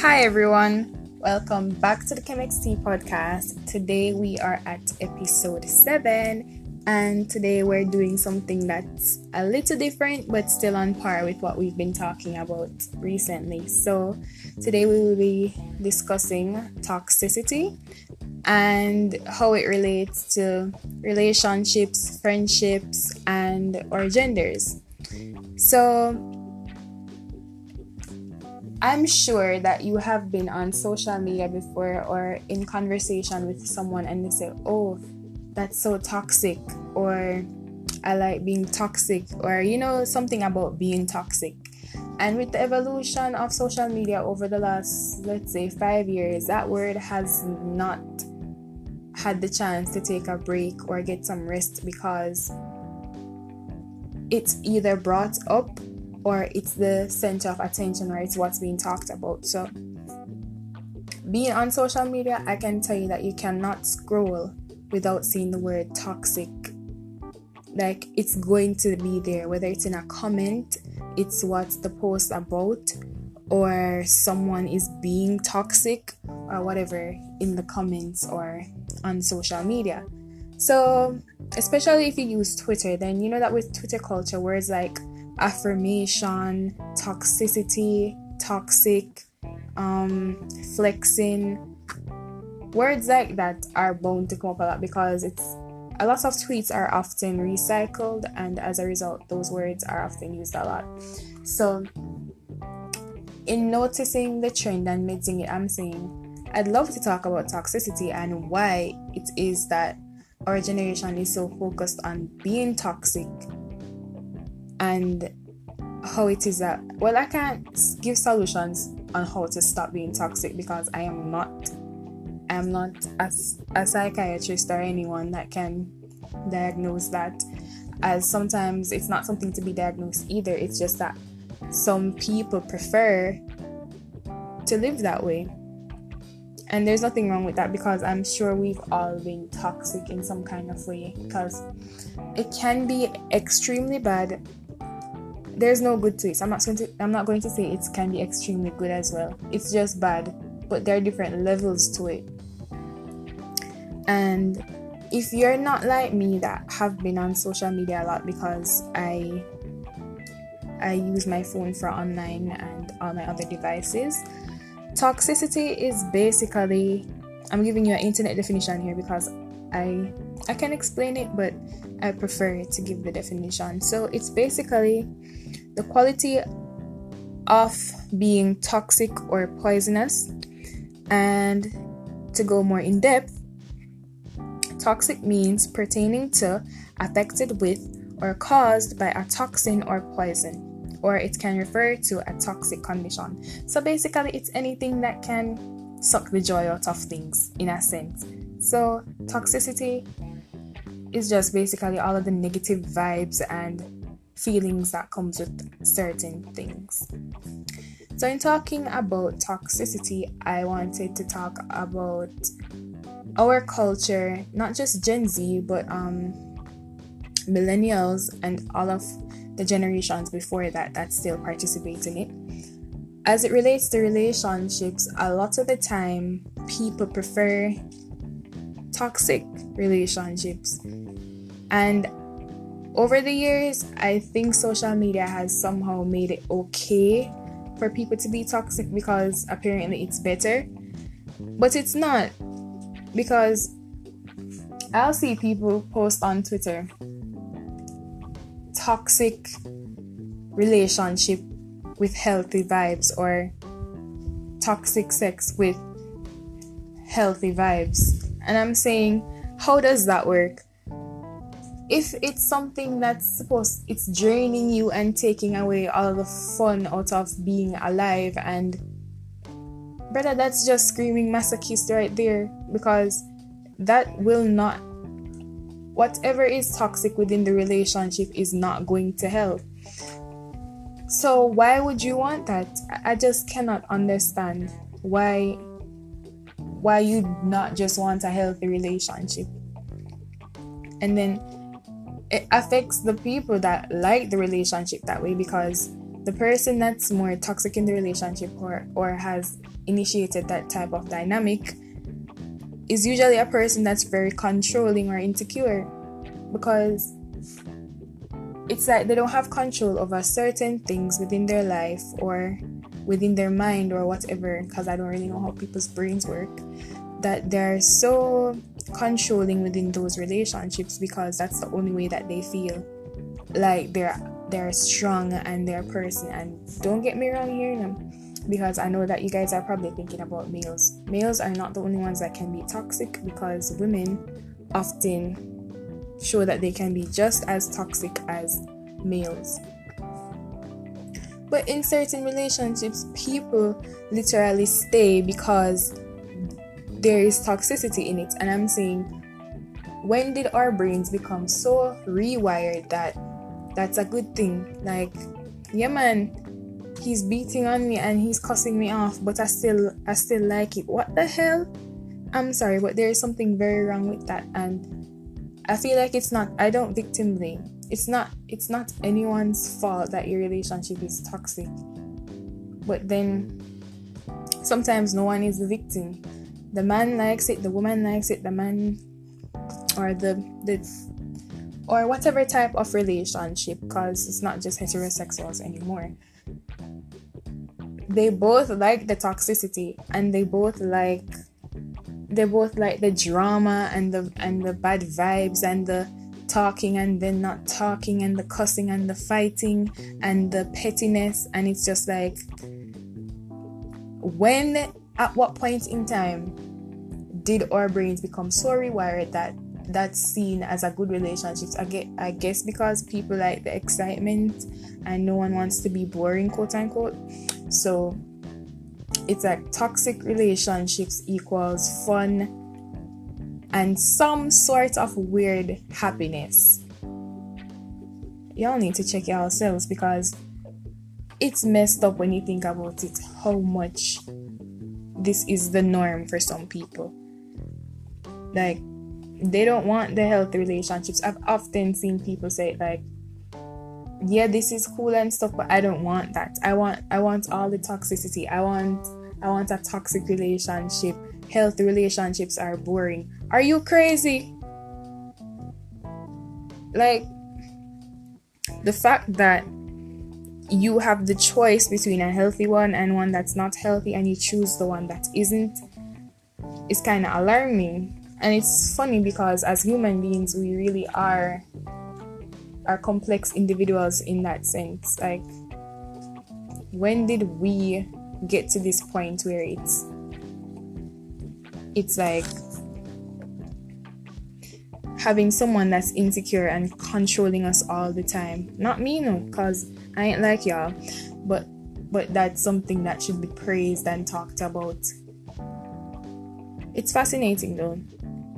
Hi everyone, welcome back to the ChemXT podcast. Today we are at episode 7, and today we're doing something that's a little different but still on par with what we've been talking about recently. So, today we will be discussing toxicity and how it relates to relationships, friendships, and or genders. So, I'm sure that you have been on social media before or in conversation with someone and they say, Oh, that's so toxic, or I like being toxic, or you know, something about being toxic. And with the evolution of social media over the last, let's say, five years, that word has not had the chance to take a break or get some rest because it's either brought up or it's the center of attention or it's what's being talked about. So, being on social media, I can tell you that you cannot scroll without seeing the word toxic. Like it's going to be there, whether it's in a comment, it's what the post about, or someone is being toxic or whatever in the comments or on social media. So, especially if you use Twitter, then you know that with Twitter culture, words like affirmation, toxicity, toxic, um, flexing. Words like that are bound to come up a lot because it's a lot of tweets are often recycled, and as a result, those words are often used a lot. So, in noticing the trend and mixing it, I'm saying I'd love to talk about toxicity and why it is that our generation is so focused on being toxic and how it is that well i can't give solutions on how to stop being toxic because i am not i am not a, a psychiatrist or anyone that can diagnose that. As sometimes it's not something to be diagnosed either. It's just that some people prefer to live that way. And there's nothing wrong with that because i'm sure we've all been toxic in some kind of way because it can be extremely bad there's no good to it. I'm not going to I'm not going to say it can be extremely good as well. It's just bad, but there are different levels to it. And if you're not like me that have been on social media a lot because I I use my phone for online and all my other devices. Toxicity is basically I'm giving you an internet definition here because I I can explain it but I prefer to give the definition. So it's basically the quality of being toxic or poisonous. And to go more in depth, toxic means pertaining to, affected with, or caused by a toxin or poison, or it can refer to a toxic condition. So basically, it's anything that can suck the joy out of things in a sense. So, toxicity is just basically all of the negative vibes and feelings that comes with certain things. So in talking about toxicity, I wanted to talk about our culture, not just Gen Z, but um millennials and all of the generations before that that still participate in it. As it relates to relationships, a lot of the time people prefer toxic relationships. And over the years, I think social media has somehow made it okay for people to be toxic because apparently it's better. But it's not. Because I'll see people post on Twitter toxic relationship with healthy vibes or toxic sex with healthy vibes. And I'm saying, how does that work? if it's something that's supposed it's draining you and taking away all the fun out of being alive and brother that's just screaming masochist right there because that will not whatever is toxic within the relationship is not going to help so why would you want that i just cannot understand why why you not just want a healthy relationship? And then it affects the people that like the relationship that way because the person that's more toxic in the relationship or or has initiated that type of dynamic is usually a person that's very controlling or insecure because it's like they don't have control over certain things within their life or within their mind or whatever because I don't really know how people's brains work that they're so controlling within those relationships because that's the only way that they feel like they're they're strong and they're a person and don't get me wrong here because I know that you guys are probably thinking about males. Males are not the only ones that can be toxic because women often show that they can be just as toxic as males. But in certain relationships, people literally stay because there is toxicity in it. And I'm saying, when did our brains become so rewired that that's a good thing? Like, yeah, man, he's beating on me and he's cussing me off, but I still, I still like it. What the hell? I'm sorry, but there is something very wrong with that, and I feel like it's not. I don't victim blame. It's not. It's not anyone's fault that your relationship is toxic. But then, sometimes no one is the victim the man likes it, the woman likes it, the man or the the or whatever type of relationship because it's not just heterosexuals anymore. They both like the toxicity and they both like they both like the drama and the and the bad vibes and the talking and then not talking and the cussing and the fighting and the pettiness and it's just like when at what point in time did our brains become so rewired that that's seen as a good relationship? I get I guess because people like the excitement and no one wants to be boring quote unquote. So it's like toxic relationships equals fun and some sort of weird happiness. Y'all need to check yourselves because it's messed up when you think about it how much this is the norm for some people. Like, they don't want the healthy relationships. I've often seen people say, like, yeah, this is cool and stuff, but I don't want that. I want I want all the toxicity. I want I want a toxic relationship. Healthy relationships are boring. Are you crazy? Like the fact that you have the choice between a healthy one and one that's not healthy and you choose the one that isn't is kind of alarming and it's funny because as human beings we really are are complex individuals in that sense like when did we get to this point where it's it's like having someone that's insecure and controlling us all the time. Not me no because I ain't like y'all, but but that's something that should be praised and talked about. It's fascinating though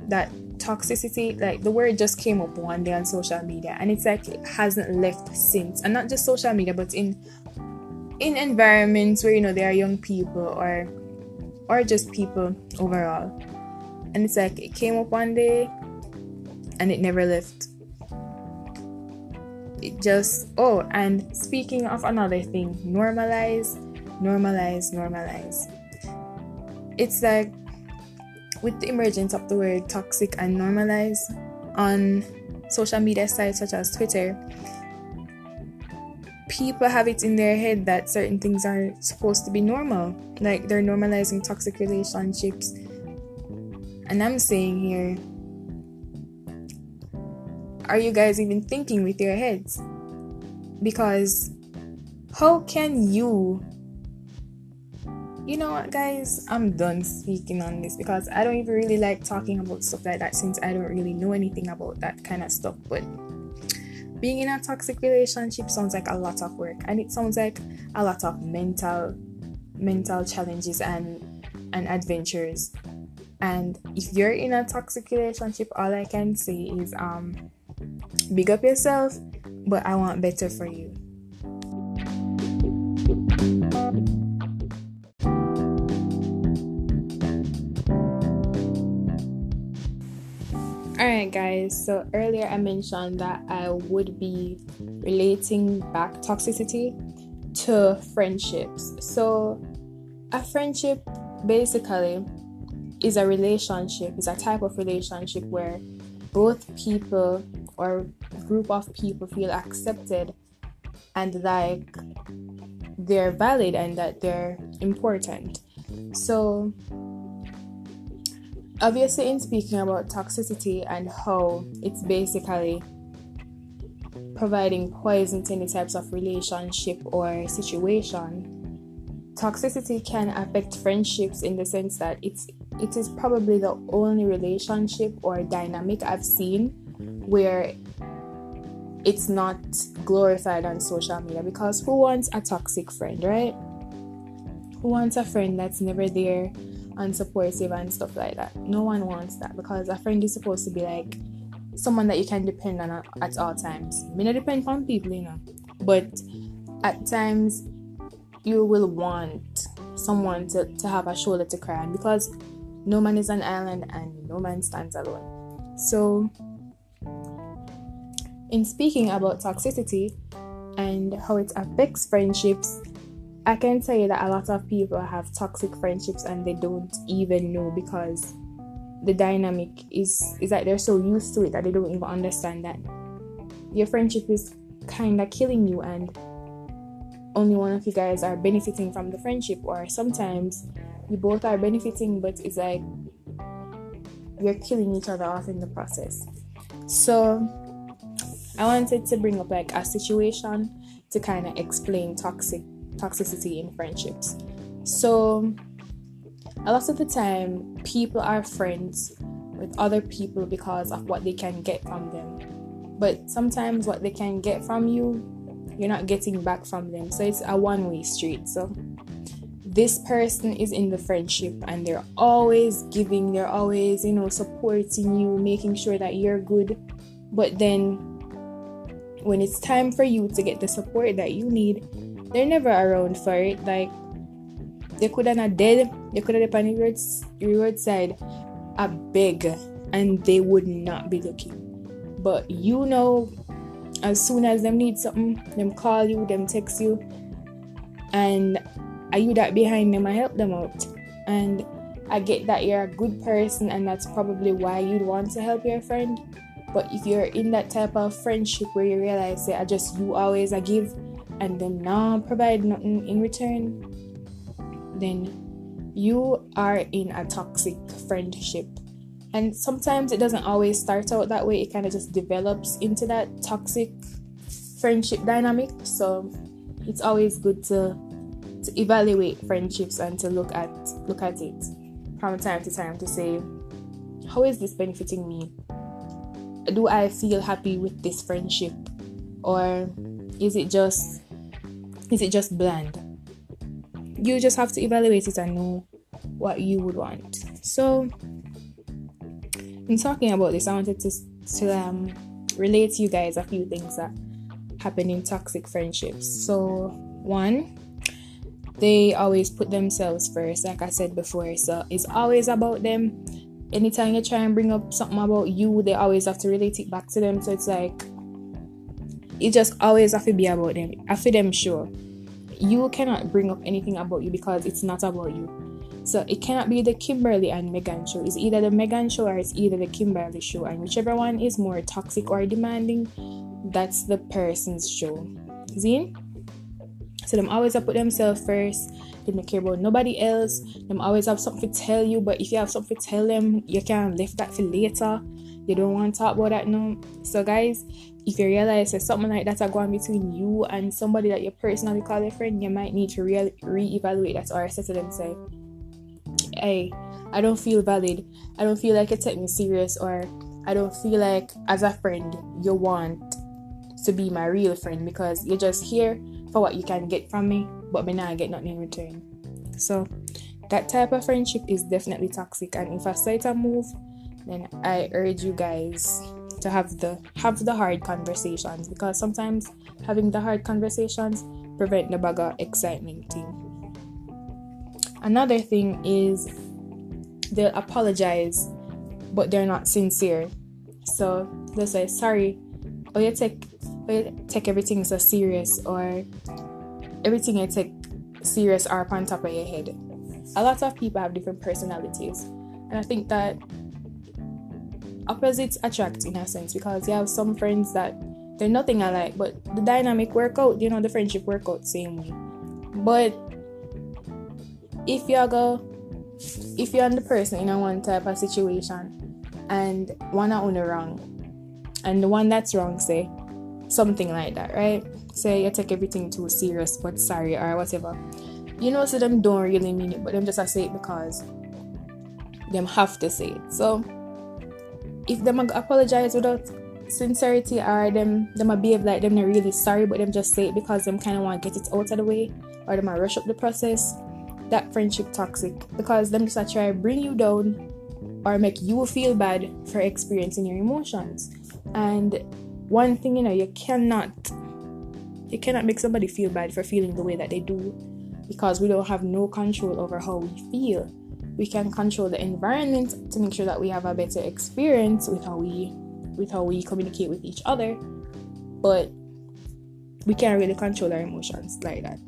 that toxicity, like the word just came up one day on social media, and it's like it hasn't left since, and not just social media, but in in environments where you know there are young people or or just people overall, and it's like it came up one day, and it never left. It just oh and speaking of another thing normalize normalize normalize. It's like with the emergence of the word toxic and normalize on social media sites such as twitter people have it in their head that certain things are supposed to be normal. Like they're normalizing toxic relationships. And i'm saying here are you guys even thinking with your heads? Because how can you you know what guys? I'm done speaking on this because i don't even really like talking about stuff like that since i don't really know anything about that kind of stuff but being in a toxic relationship sounds like a lot of work and it sounds like a lot of mental mental challenges and and adventures and if you're in a toxic relationship all i can say is um Big up yourself, but I want better for you. Alright, guys, so earlier I mentioned that I would be relating back toxicity to friendships. So, a friendship basically is a relationship, is a type of relationship where both people or group of people feel accepted and like they're valid and that they're important. So, obviously, in speaking about toxicity and how it's basically providing poison to any types of relationship or situation, toxicity can affect friendships in the sense that it's it is probably the only relationship or dynamic I've seen where it's not glorified on social media because who wants a toxic friend, right? Who wants a friend that's never there, unsupportive, and stuff like that? No one wants that because a friend is supposed to be like someone that you can depend on at all times. Me not depend on people, you know, but at times you will want someone to, to have a shoulder to cry on because no man is an island and no man stands alone. So, in speaking about toxicity and how it affects friendships, I can tell you that a lot of people have toxic friendships and they don't even know because the dynamic is is that they're so used to it that they don't even understand that your friendship is kind of killing you and only one of you guys are benefiting from the friendship or sometimes you both are benefiting but it's like you're killing each other off in the process. So i wanted to bring up like a situation to kind of explain toxic toxicity in friendships. So a lot of the time people are friends with other people because of what they can get from them. But sometimes what they can get from you you're not getting back from them. So it's a one-way street. So this person is in the friendship and they're always giving they're always you know supporting you making sure that you're good. But then when it's time for you to get the support that you need they're never around for it. Like they could have not dead they could have on the road, roadside a beg and they would not be looking. But you know as soon as them need something them call you them text you and are you that behind them I help them out. And I get that you're a good person and that's probably why you'd want to help your friend. But if you're in that type of friendship where you realize that I just you always I give and them not provide nothing in return then you are in a toxic friendship. And sometimes it doesn't always start out that way, it kind of just develops into that toxic friendship dynamic. So it's always good to to evaluate friendships and to look at look at it from time to time to say how is this benefiting me do i feel happy with this friendship or is it just is it just bland you just have to evaluate it and know what you would want. So, in talking about this, I wanted to, to um, relate to you guys a few things that happen in toxic friendships. So, one, they always put themselves first, like I said before. So, it's always about them. Anytime you try and bring up something about you, they always have to relate it back to them. So, it's like, it just always have to be about them. I feel them sure you cannot bring up anything about you because it's not about you. So it cannot be the Kimberly and Megan show. It's either the Megan show or it's either the Kimberly show. And whichever one is more toxic or demanding, that's the person's show. Zine? So them always have put themselves first. They don't care about nobody else. Them always have something to tell you, but if you have something to tell them, you can leave that for later. You don't want to talk about that now. So guys, if you realize there's something like that are going between you and somebody that you personally call a friend, you might need to re reevaluate that or say to them, say, hey, I don't feel valid. I don't feel like you take me serious, or I don't feel like as a friend you want to be my real friend because you're just here for what you can get from me, but me not get nothing in return. So that type of friendship is definitely toxic, and if I start to move, then I urge you guys to have the have the hard conversations because sometimes having the hard conversations prevent the bugger excitement thing. Another thing is they'll apologize but they're not sincere. So they'll say sorry, or oh, you take oh, take everything so serious or everything you take serious are on top of your head. A lot of people have different personalities, and I think that opposites attract in a sense because you have some friends that they're nothing alike, but the dynamic work out, you know, the friendship work out same way. But if you go, if you're on the person in a one type of situation and one are on the wrong, and the one that's wrong say something like that, right? Say you take everything too serious, but sorry or whatever. You know, so them don't really mean it, but them just I say it because them have to say it. So if them apologize without sincerity or them them behave like them not really sorry but them just say it because them kind of want to get it out of the way or them rush up the process that friendship toxic because them just try bring you down or make you feel bad for experiencing your emotions and one thing you know you cannot you cannot make somebody feel bad for feeling the way that they do because we don't have no control over how we feel we can control the environment to make sure that we have a better experience with how we with how we communicate with each other, but we can't really control our emotions like that.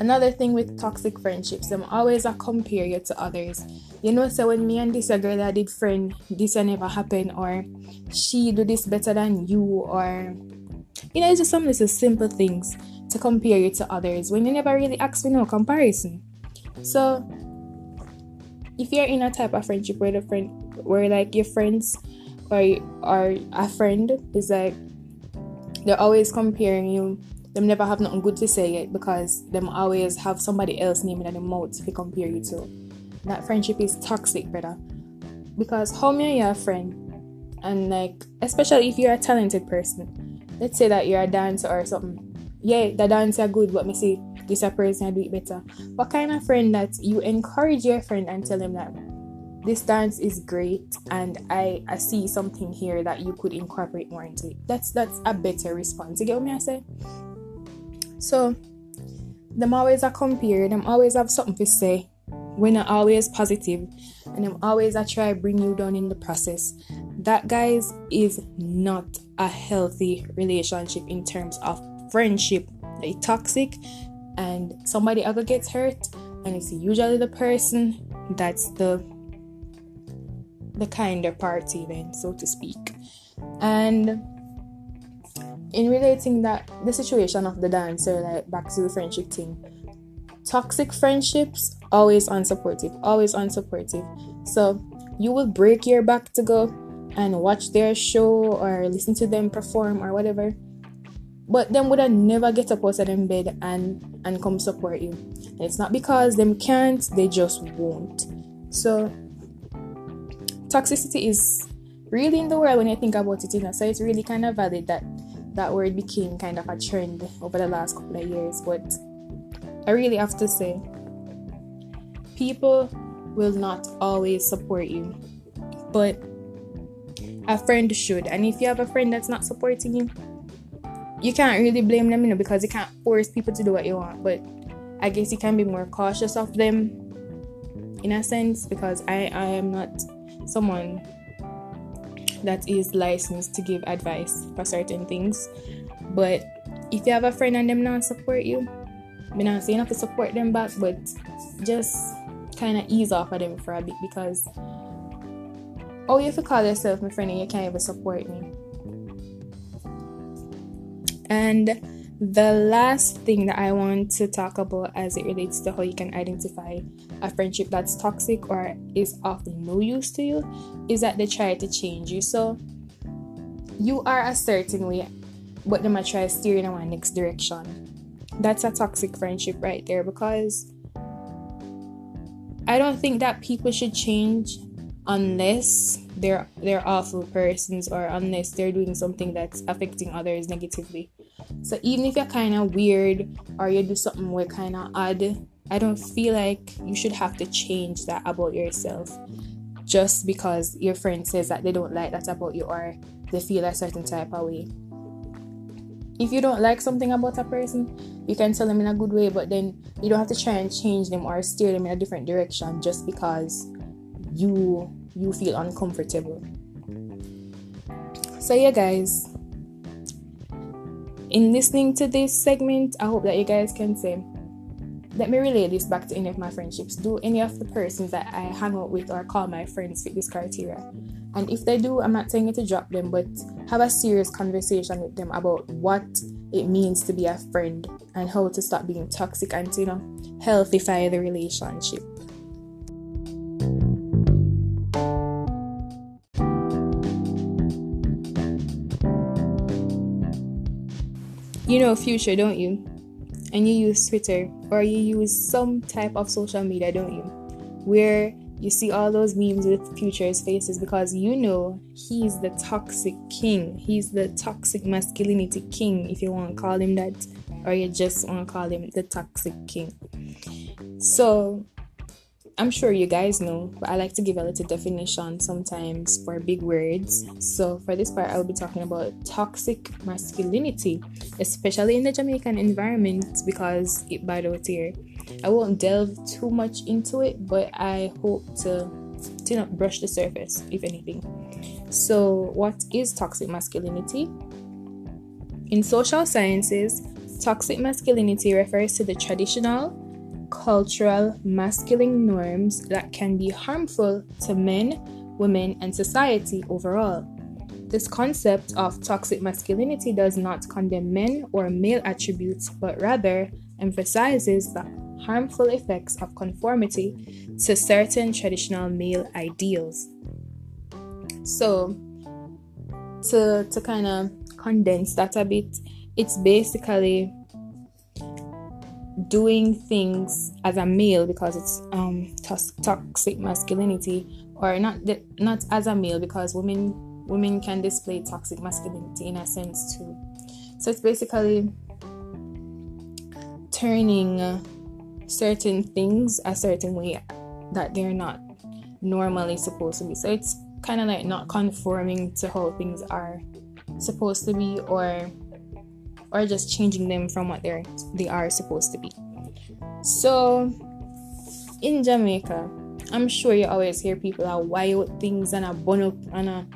Another thing with toxic friendships, them always a compare you to others. You know, so when me and this girl that did friend, this never happen, or she do this better than you, or you know, it's just some little simple things to compare you to others when you never really ask for no comparison. So if you're in a type of friendship where the friend where like your friends or or a friend is like they're always comparing you. Them never have nothing good to say yet because them always have somebody else naming in the mouth to compare you to. That friendship is toxic, brother. Because how many are a friend? And like especially if you're a talented person. Let's say that you're a dancer or something. Yeah, the dancer good, but me see this a person I do it better. What kind of friend that you encourage your friend and tell him that this dance is great and I, I see something here that you could incorporate more into it. That's that's a better response. You get what me I say? So them always are compare, them always have something to say. When are not always positive and them always I try bring you down in the process. That guys is not a healthy relationship in terms of friendship. They toxic and somebody ever gets hurt and it's usually the person that's the the kinder part, even so to speak. And in relating that the situation of the dancer, like back to the friendship thing, toxic friendships always unsupportive, always unsupportive. So you will break your back to go and watch their show or listen to them perform or whatever. But them would have never get up out of them bed and and come support you. And it's not because them can't, they just won't. So toxicity is really in the world when you think about it, you know. So it's really kind of valid that that word became kind of a trend over the last couple of years. But I really have to say, people will not always support you, but a friend should. And if you have a friend that's not supporting you, you can't really blame them, you know, because you can't force people to do what you want. But I guess you can be more cautious of them in a sense because I, I am not someone that is licensed to give advice for certain things. But if you have a friend and them not support you, I'm not saying have to support them back, but just kind of ease off of them for a bit because oh, you have to call yourself my friend and you can't even support me. And the last thing that I want to talk about as it relates to how you can identify a friendship that's toxic or is of no use to you is that they try to change you. So you are a certain way, but they might try to steer you in a next direction. That's a toxic friendship right there because I don't think that people should change unless they're they're awful persons or unless they're doing something that's affecting others negatively. So even if you're kind of weird or you do something where kind of odd, I don't feel like you should have to change that about yourself just because your friend says that they don't like that about you or they feel a certain type of way. If you don't like something about a person, you can tell them in a good way, but then you don't have to try and change them or steer them in a different direction just because you you feel uncomfortable. So yeah guys, in listening to this segment, I hope that you guys can say, let me relay this back to any of my friendships. Do any of the persons that I hang out with or call my friends fit this criteria? And if they do, I'm not saying you to drop them, but have a serious conversation with them about what it means to be a friend and how to stop being toxic and to, you know, healthify the relationship. You know Future, don't you? And you use Twitter or you use some type of social media, don't you? Where you see all those memes with Future's faces because you know he's the toxic king. He's the toxic masculinity king, if you want to call him that, or you just want to call him the toxic king. So I'm sure you guys know, but I like to give a little definition sometimes for big words. So, for this part, I'll be talking about toxic masculinity, especially in the Jamaican environment because it out here. I won't delve too much into it, but I hope to, to not brush the surface, if anything. So, what is toxic masculinity? In social sciences, toxic masculinity refers to the traditional cultural masculine norms that can be harmful to men, women, and society overall. This concept of toxic masculinity does not condemn men or male attributes, but rather emphasizes the harmful effects of conformity to certain traditional male ideals. So, to, to kind of condense that a bit, it's basically doing things as a male because it's um toxic masculinity or not not as a male because women women can display toxic masculinity in a sense too. So it's basically turning uh, certain things a certain way that they're not normally supposed to be. So it's kind of like not conforming to how things are supposed to be or or just changing them from what they're they are supposed to be. So in Jamaica, I'm sure you always hear people are wild things and a bun up and a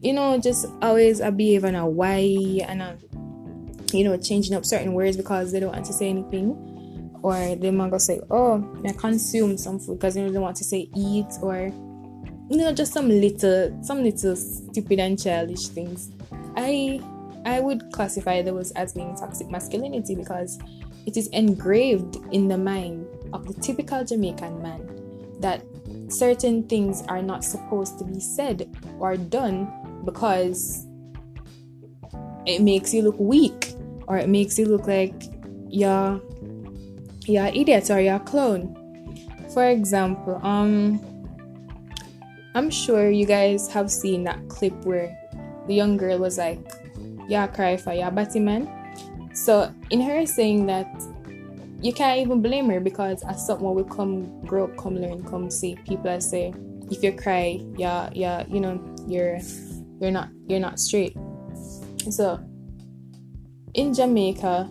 you know just always a behave and a why and a you know changing up certain words because they don't want to say anything or they might go say oh I consume some food because they don't want to say eat or you know just some little some little stupid and childish things I I would classify those as being toxic masculinity because it is engraved in the mind of the typical Jamaican man that certain things are not supposed to be said or done because it makes you look weak or it makes you look like you're you're an idiot or you're a clown. For example, um I'm sure you guys have seen that clip where the young girl was like, yeah cry for your man. So in her saying that you can't even blame her because as someone will come grow up, come learn, come see people that say if you cry, yeah, yeah, you know, you're you're not you're not straight. So in Jamaica,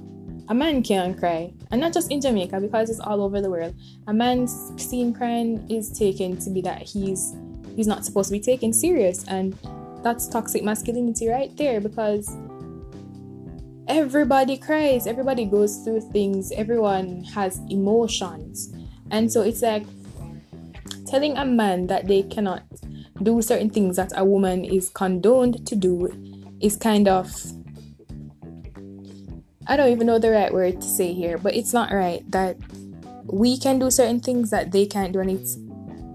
a man can cry. And not just in Jamaica, because it's all over the world. A man's seen crying is taken to be that he's he's not supposed to be taken serious. And that's toxic masculinity right there because everybody cries, everybody goes through things, everyone has emotions. And so it's like telling a man that they cannot do certain things that a woman is condoned to do is kind of I don't even know the right word to say here, but it's not right that we can do certain things that they can't do. And it's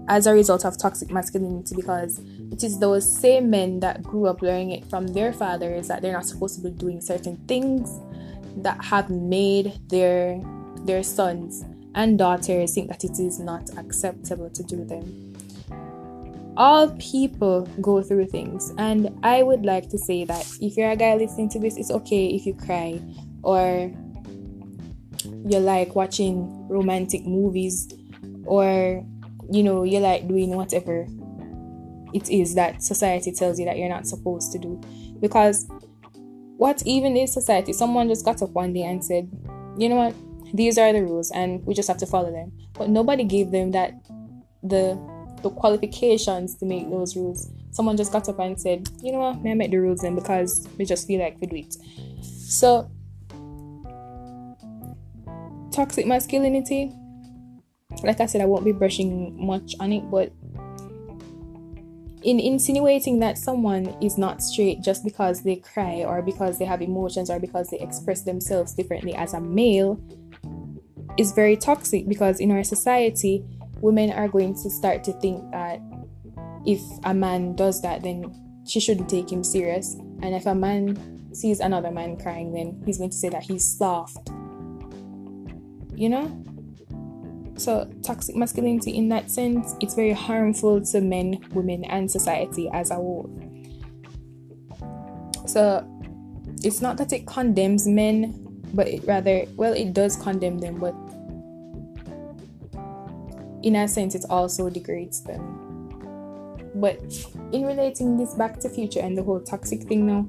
as a result of toxic masculinity because it is those same men that grew up learning it from their fathers that they're not supposed to be doing certain things that have made their their sons and daughters think that it is not acceptable to do them. All people go through things, and I would like to say that if you're a guy listening to this, it's okay if you cry or you like watching romantic movies or you know, you like doing whatever it is that society tells you that you're not supposed to do. Because what even is society? Someone just got up one day and said, you know what, these are the rules and we just have to follow them. But nobody gave them that the the qualifications to make those rules. Someone just got up and said, you know what, I make the rules then because we just feel like we do it. So toxic masculinity, like I said, I won't be brushing much on it, but in insinuating that someone is not straight just because they cry or because they have emotions or because they express themselves differently as a male is very toxic because in our society, women are going to start to think that if a man does that, then she shouldn't take him serious. And if a man sees another man crying, then he's going to say that he's soft. You know? So, toxic masculinity, in that sense, it's very harmful to men, women, and society as a whole. So, it's not that it condemns men, but it rather, well, it does condemn them, but in a sense, it also degrades them. But in relating this back to future and the whole toxic thing now,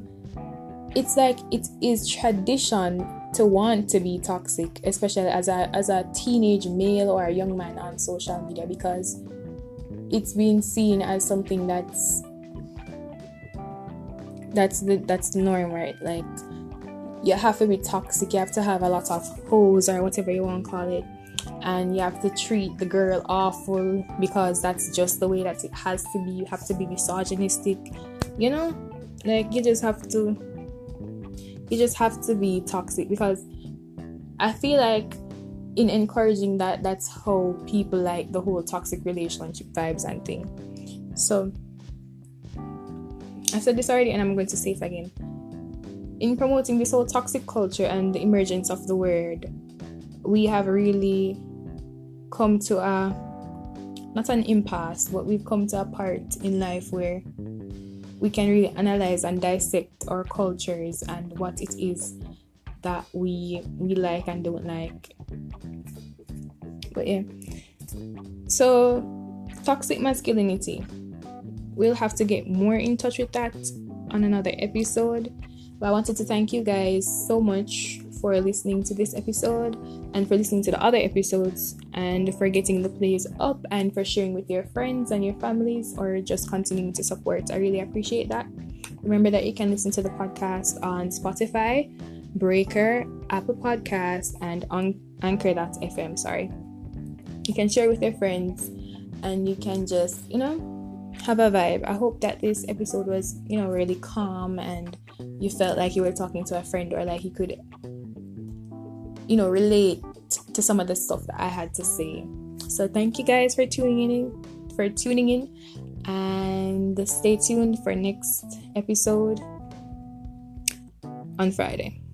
it's like it is tradition to want to be toxic, especially as a as a teenage male or a young man on social media because it's been seen as something that's that's the that's the norm, right? Like you have to be toxic, you have to have a lot of hoes or whatever you want to call it, and you have to treat the girl awful because that's just the way that it has to be. You have to be misogynistic, you know? Like you just have to you just have to be toxic because I feel like in encouraging that that's how people like the whole toxic relationship vibes and thing. So I said this already and I'm going to say it again. In promoting this whole toxic culture and the emergence of the word, we have really come to a not an impasse, but we've come to a part in life where we can really analyze and dissect our cultures and what it is that we we like and don't like. But yeah. So toxic masculinity. We'll have to get more in touch with that on another episode. But I wanted to thank you guys so much for listening to this episode and for listening to the other episodes and for getting the plays up and for sharing with your friends and your families or just continuing to support. I really appreciate that. Remember that you can listen to the podcast on Spotify, Breaker, Apple Podcast, and on Anchor.fm. Sorry. You can share with your friends and you can just, you know, have a vibe. I hope that this episode was, you know, really calm and you felt like you were talking to a friend or like you could you know, relate to some of the stuff that I had to say. So thank you guys for tuning in for tuning in and stay tuned for next episode on Friday.